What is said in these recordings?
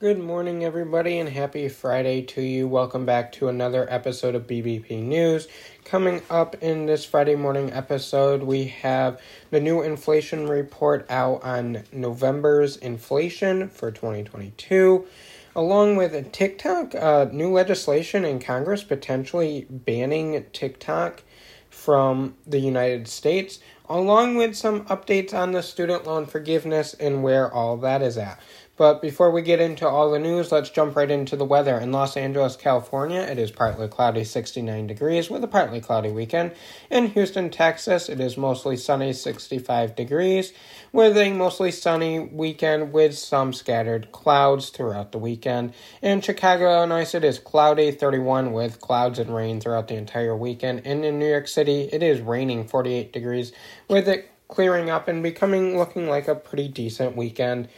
Good morning, everybody, and happy Friday to you. Welcome back to another episode of BBP News. Coming up in this Friday morning episode, we have the new inflation report out on November's inflation for 2022, along with TikTok, uh, new legislation in Congress potentially banning TikTok from the United States, along with some updates on the student loan forgiveness and where all that is at. But before we get into all the news, let's jump right into the weather. In Los Angeles, California, it is partly cloudy, 69 degrees, with a partly cloudy weekend. In Houston, Texas, it is mostly sunny, 65 degrees, with a mostly sunny weekend with some scattered clouds throughout the weekend. In Chicago, Illinois, it is cloudy, 31, with clouds and rain throughout the entire weekend. And in New York City, it is raining, 48 degrees, with it clearing up and becoming looking like a pretty decent weekend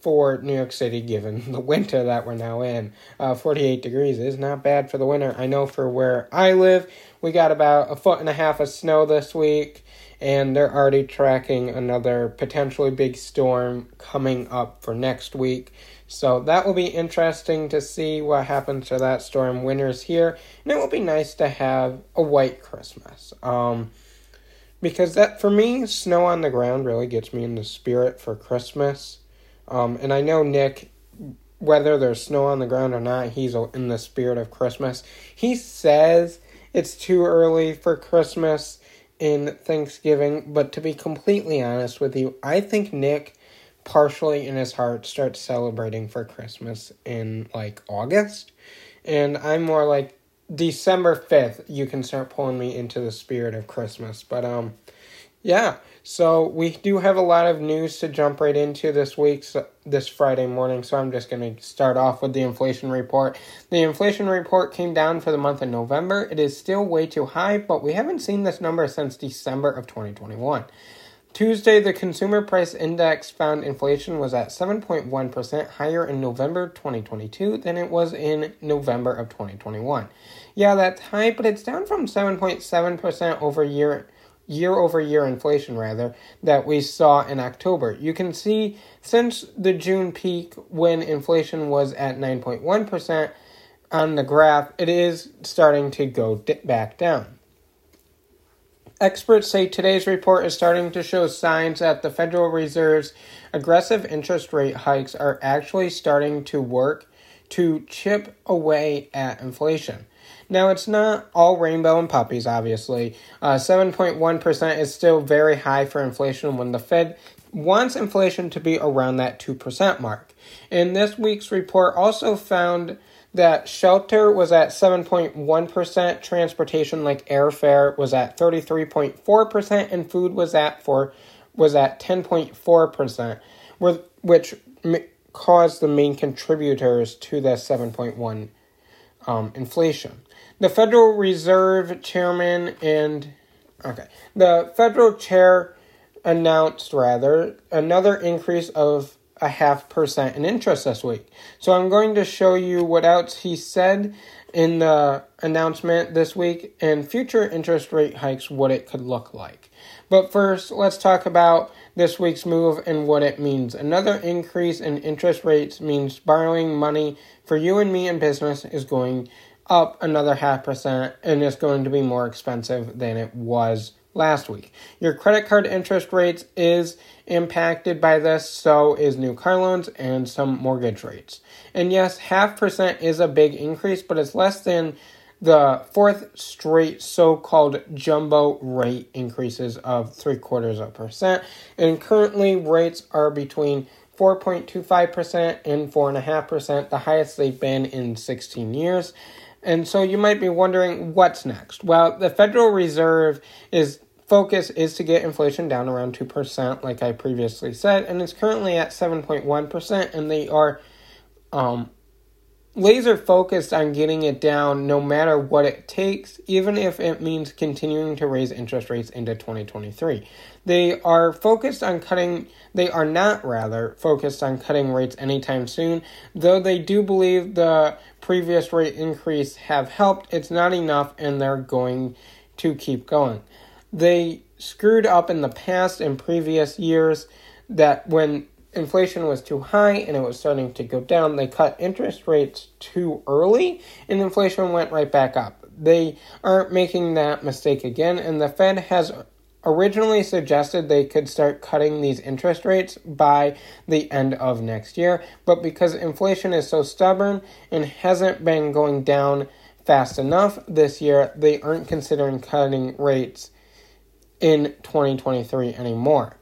for New York City given the winter that we're now in. Uh, 48 degrees is not bad for the winter. I know for where I live, we got about a foot and a half of snow this week, and they're already tracking another potentially big storm coming up for next week. So that will be interesting to see what happens to that storm. Winter's here, and it will be nice to have a white Christmas. Um, because that for me, snow on the ground really gets me in the spirit for Christmas. Um, and I know Nick, whether there's snow on the ground or not, he's in the spirit of Christmas. He says it's too early for Christmas in Thanksgiving, but to be completely honest with you, I think Nick partially in his heart starts celebrating for Christmas in like August. And I'm more like December 5th, you can start pulling me into the spirit of Christmas. But um yeah, so we do have a lot of news to jump right into this week, so, this Friday morning. So I'm just going to start off with the inflation report. The inflation report came down for the month of November. It is still way too high, but we haven't seen this number since December of 2021. Tuesday, the consumer price index found inflation was at 7.1% higher in November 2022 than it was in November of 2021. Yeah, that's high, but it's down from 7.7% over year year over year inflation rather that we saw in October. You can see since the June peak when inflation was at 9.1% on the graph, it is starting to go back down. Experts say today's report is starting to show signs that the Federal Reserve's aggressive interest rate hikes are actually starting to work to chip away at inflation. Now, it's not all rainbow and puppies, obviously. Uh, 7.1% is still very high for inflation when the Fed wants inflation to be around that 2% mark. And this week's report also found that shelter was at 7.1%, transportation like airfare was at 33.4%, and food was at for was at 10.4%, which caused the main contributors to the 7.1 um, inflation. The Federal Reserve Chairman and okay, the Federal Chair announced rather another increase of a half percent in interest this week. So I'm going to show you what else he said in the announcement this week and future interest rate hikes, what it could look like. But first, let's talk about this week's move and what it means. Another increase in interest rates means borrowing money for you and me in business is going up another half percent and it's going to be more expensive than it was last week. Your credit card interest rates is impacted by this, so is new car loans and some mortgage rates. And yes, half percent is a big increase, but it's less than the fourth straight so-called jumbo rate increases of three quarters of a percent. And currently rates are between 4.25% and 4.5%, the highest they've been in 16 years. And so you might be wondering what's next. Well, the Federal Reserve is focus is to get inflation down around 2%, like I previously said, and it's currently at 7.1%, and they are um, laser focused on getting it down no matter what it takes, even if it means continuing to raise interest rates into 2023. They are focused on cutting, they are not rather focused on cutting rates anytime soon, though they do believe the previous rate increase have helped. It's not enough and they're going to keep going. They screwed up in the past in previous years that when inflation was too high and it was starting to go down, they cut interest rates too early and inflation went right back up. They aren't making that mistake again, and the Fed has originally suggested they could start cutting these interest rates by the end of next year, but because inflation is so stubborn and hasn't been going down fast enough this year, they aren't considering cutting rates in 2023 anymore.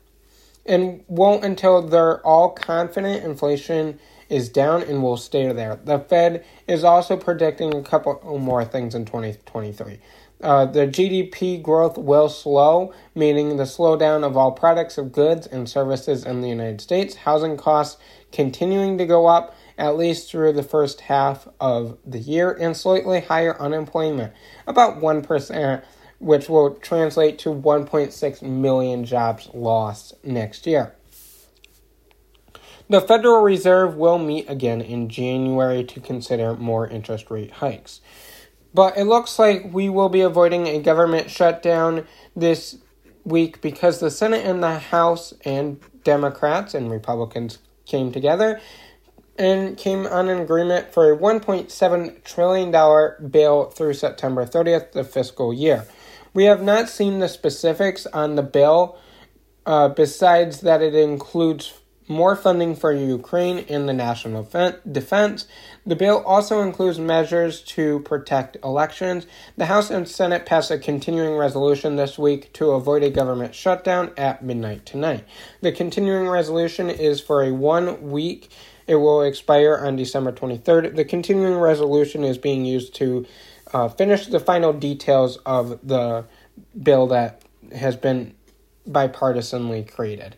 And won't until they're all confident inflation is down and will stay there. The Fed is also predicting a couple more things in 2023. Uh, the GDP growth will slow, meaning the slowdown of all products of goods and services in the United States. Housing costs continuing to go up at least through the first half of the year, and slightly higher unemployment, about 1%, which will translate to 1.6 million jobs lost next year. The Federal Reserve will meet again in January to consider more interest rate hikes. But it looks like we will be avoiding a government shutdown this week because the Senate and the House and Democrats and Republicans came together and came on an agreement for a $1.7 trillion bill through September 30th, the fiscal year. We have not seen the specifics on the bill, uh, besides that it includes more funding for Ukraine and the national defense. The bill also includes measures to protect elections. The House and Senate passed a continuing resolution this week to avoid a government shutdown at midnight tonight. The continuing resolution is for a one week. It will expire on December 23rd. The continuing resolution is being used to uh, finish the final details of the bill that has been bipartisanly created.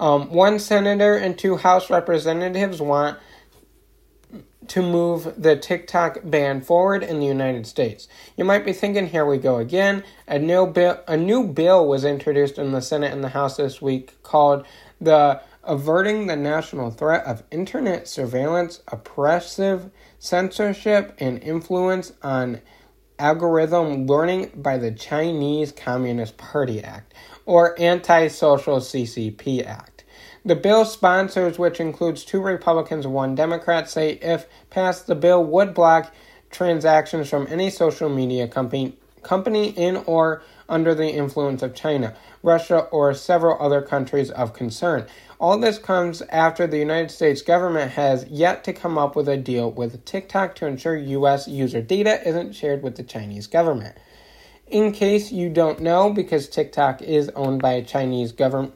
Um, one senator and two House representatives want to move the TikTok ban forward in the United States. You might be thinking, here we go again. A new bill, a new bill was introduced in the Senate and the House this week called the Averting the National Threat of Internet Surveillance, Oppressive Censorship, and Influence on Algorithm Learning by the Chinese Communist Party Act, or Anti-Social CCP Act. The bill's sponsors, which includes two Republicans and one Democrat, say if passed, the bill would block transactions from any social media company, company in or under the influence of China, Russia, or several other countries of concern. All this comes after the United States government has yet to come up with a deal with TikTok to ensure U.S. user data isn't shared with the Chinese government. In case you don't know, because TikTok is owned by a Chinese government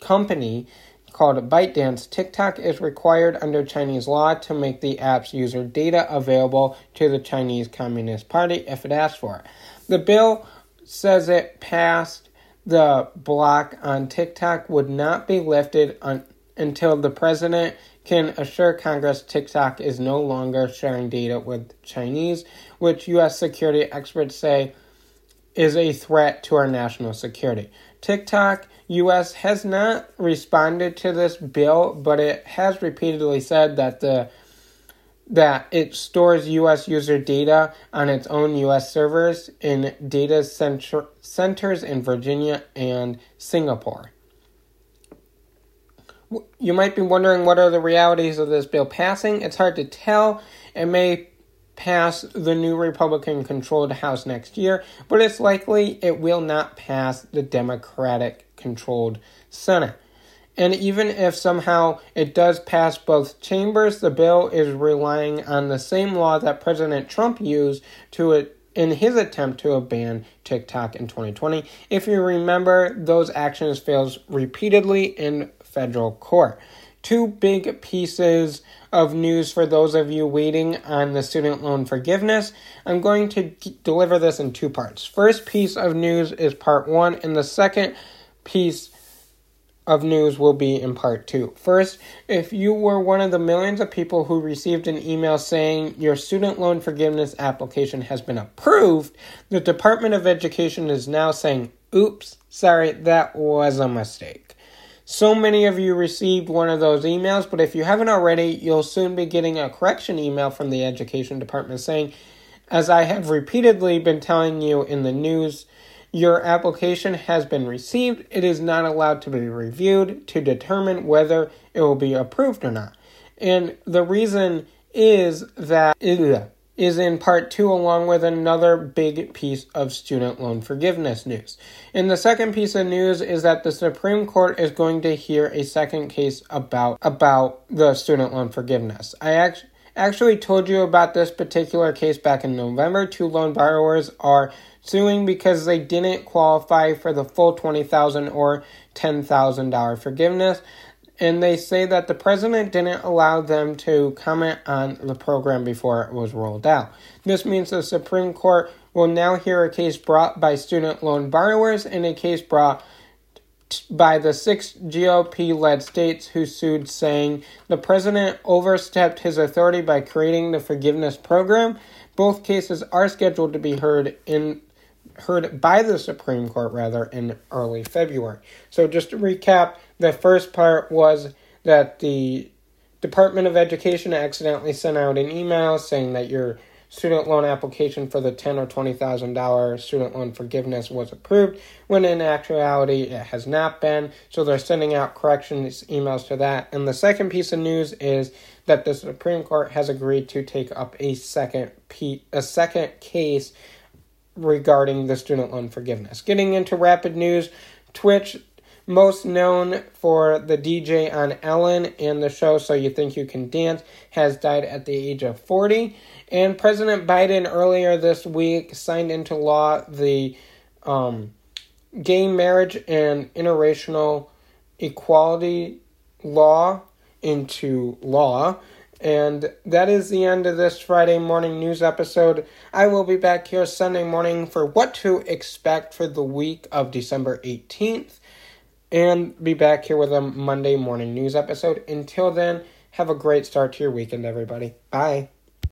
company called ByteDance, TikTok is required under Chinese law to make the app's user data available to the Chinese Communist Party if it asks for it. The bill says it passed the block on TikTok would not be lifted on, until the president can assure Congress TikTok is no longer sharing data with Chinese, which U.S. security experts say is a threat to our national security. TikTok US has not responded to this bill, but it has repeatedly said that the that it stores US user data on its own US servers in data center, centers in Virginia and Singapore. You might be wondering what are the realities of this bill passing. It's hard to tell. It may pass the new Republican controlled House next year, but it's likely it will not pass the Democratic controlled Senate. And even if somehow it does pass both chambers, the bill is relying on the same law that President Trump used to it in his attempt to ban TikTok in 2020. If you remember, those actions failed repeatedly in federal court two big pieces of news for those of you waiting on the student loan forgiveness. I'm going to deliver this in two parts. First piece of news is part one, and the second piece of news will be in part two. First, if you were one of the millions of people who received an email saying your student loan forgiveness application has been approved, the Department of Education is now saying, oops, sorry, that was a mistake. So many of you received one of those emails, but if you haven't already, you'll soon be getting a correction email from the Education Department saying, as I have repeatedly been telling you in the news, your application has been received. It is not allowed to be reviewed to determine whether it will be approved or not. And the reason is that is in part two, along with another big piece of student loan forgiveness news. And the second piece of news is that the Supreme Court is going to hear a second case about about the student loan forgiveness. I actually actually told you about this particular case back in November. Two loan borrowers are suing because they didn't qualify for the full 20,000 or $10,000 forgiveness and they say that the president didn't allow them to comment on the program before it was rolled out. This means the Supreme Court will now hear a case brought by student loan borrowers and a case brought by the six GOP led states who sued, saying the president overstepped his authority by creating the forgiveness program. Both cases are scheduled to be heard in heard by the Supreme Court rather in early February. So just to recap, the first part was that the Department of Education accidentally sent out an email saying that your student loan application for the ten or twenty thousand dollar student loan forgiveness was approved, when in actuality it has not been. So they're sending out corrections emails to that. And the second piece of news is that the Supreme Court has agreed to take up a second pe- a second case regarding the student loan forgiveness. Getting into rapid news, Twitch most known for the DJ on Ellen and the show So You Think You Can Dance, has died at the age of 40. And President Biden earlier this week signed into law the um, gay marriage and interracial equality law into law. And that is the end of this Friday morning news episode. I will be back here Sunday morning for what to expect for the week of December 18th and be back here with a Monday morning news episode. Until then, have a great start to your weekend, everybody. Bye.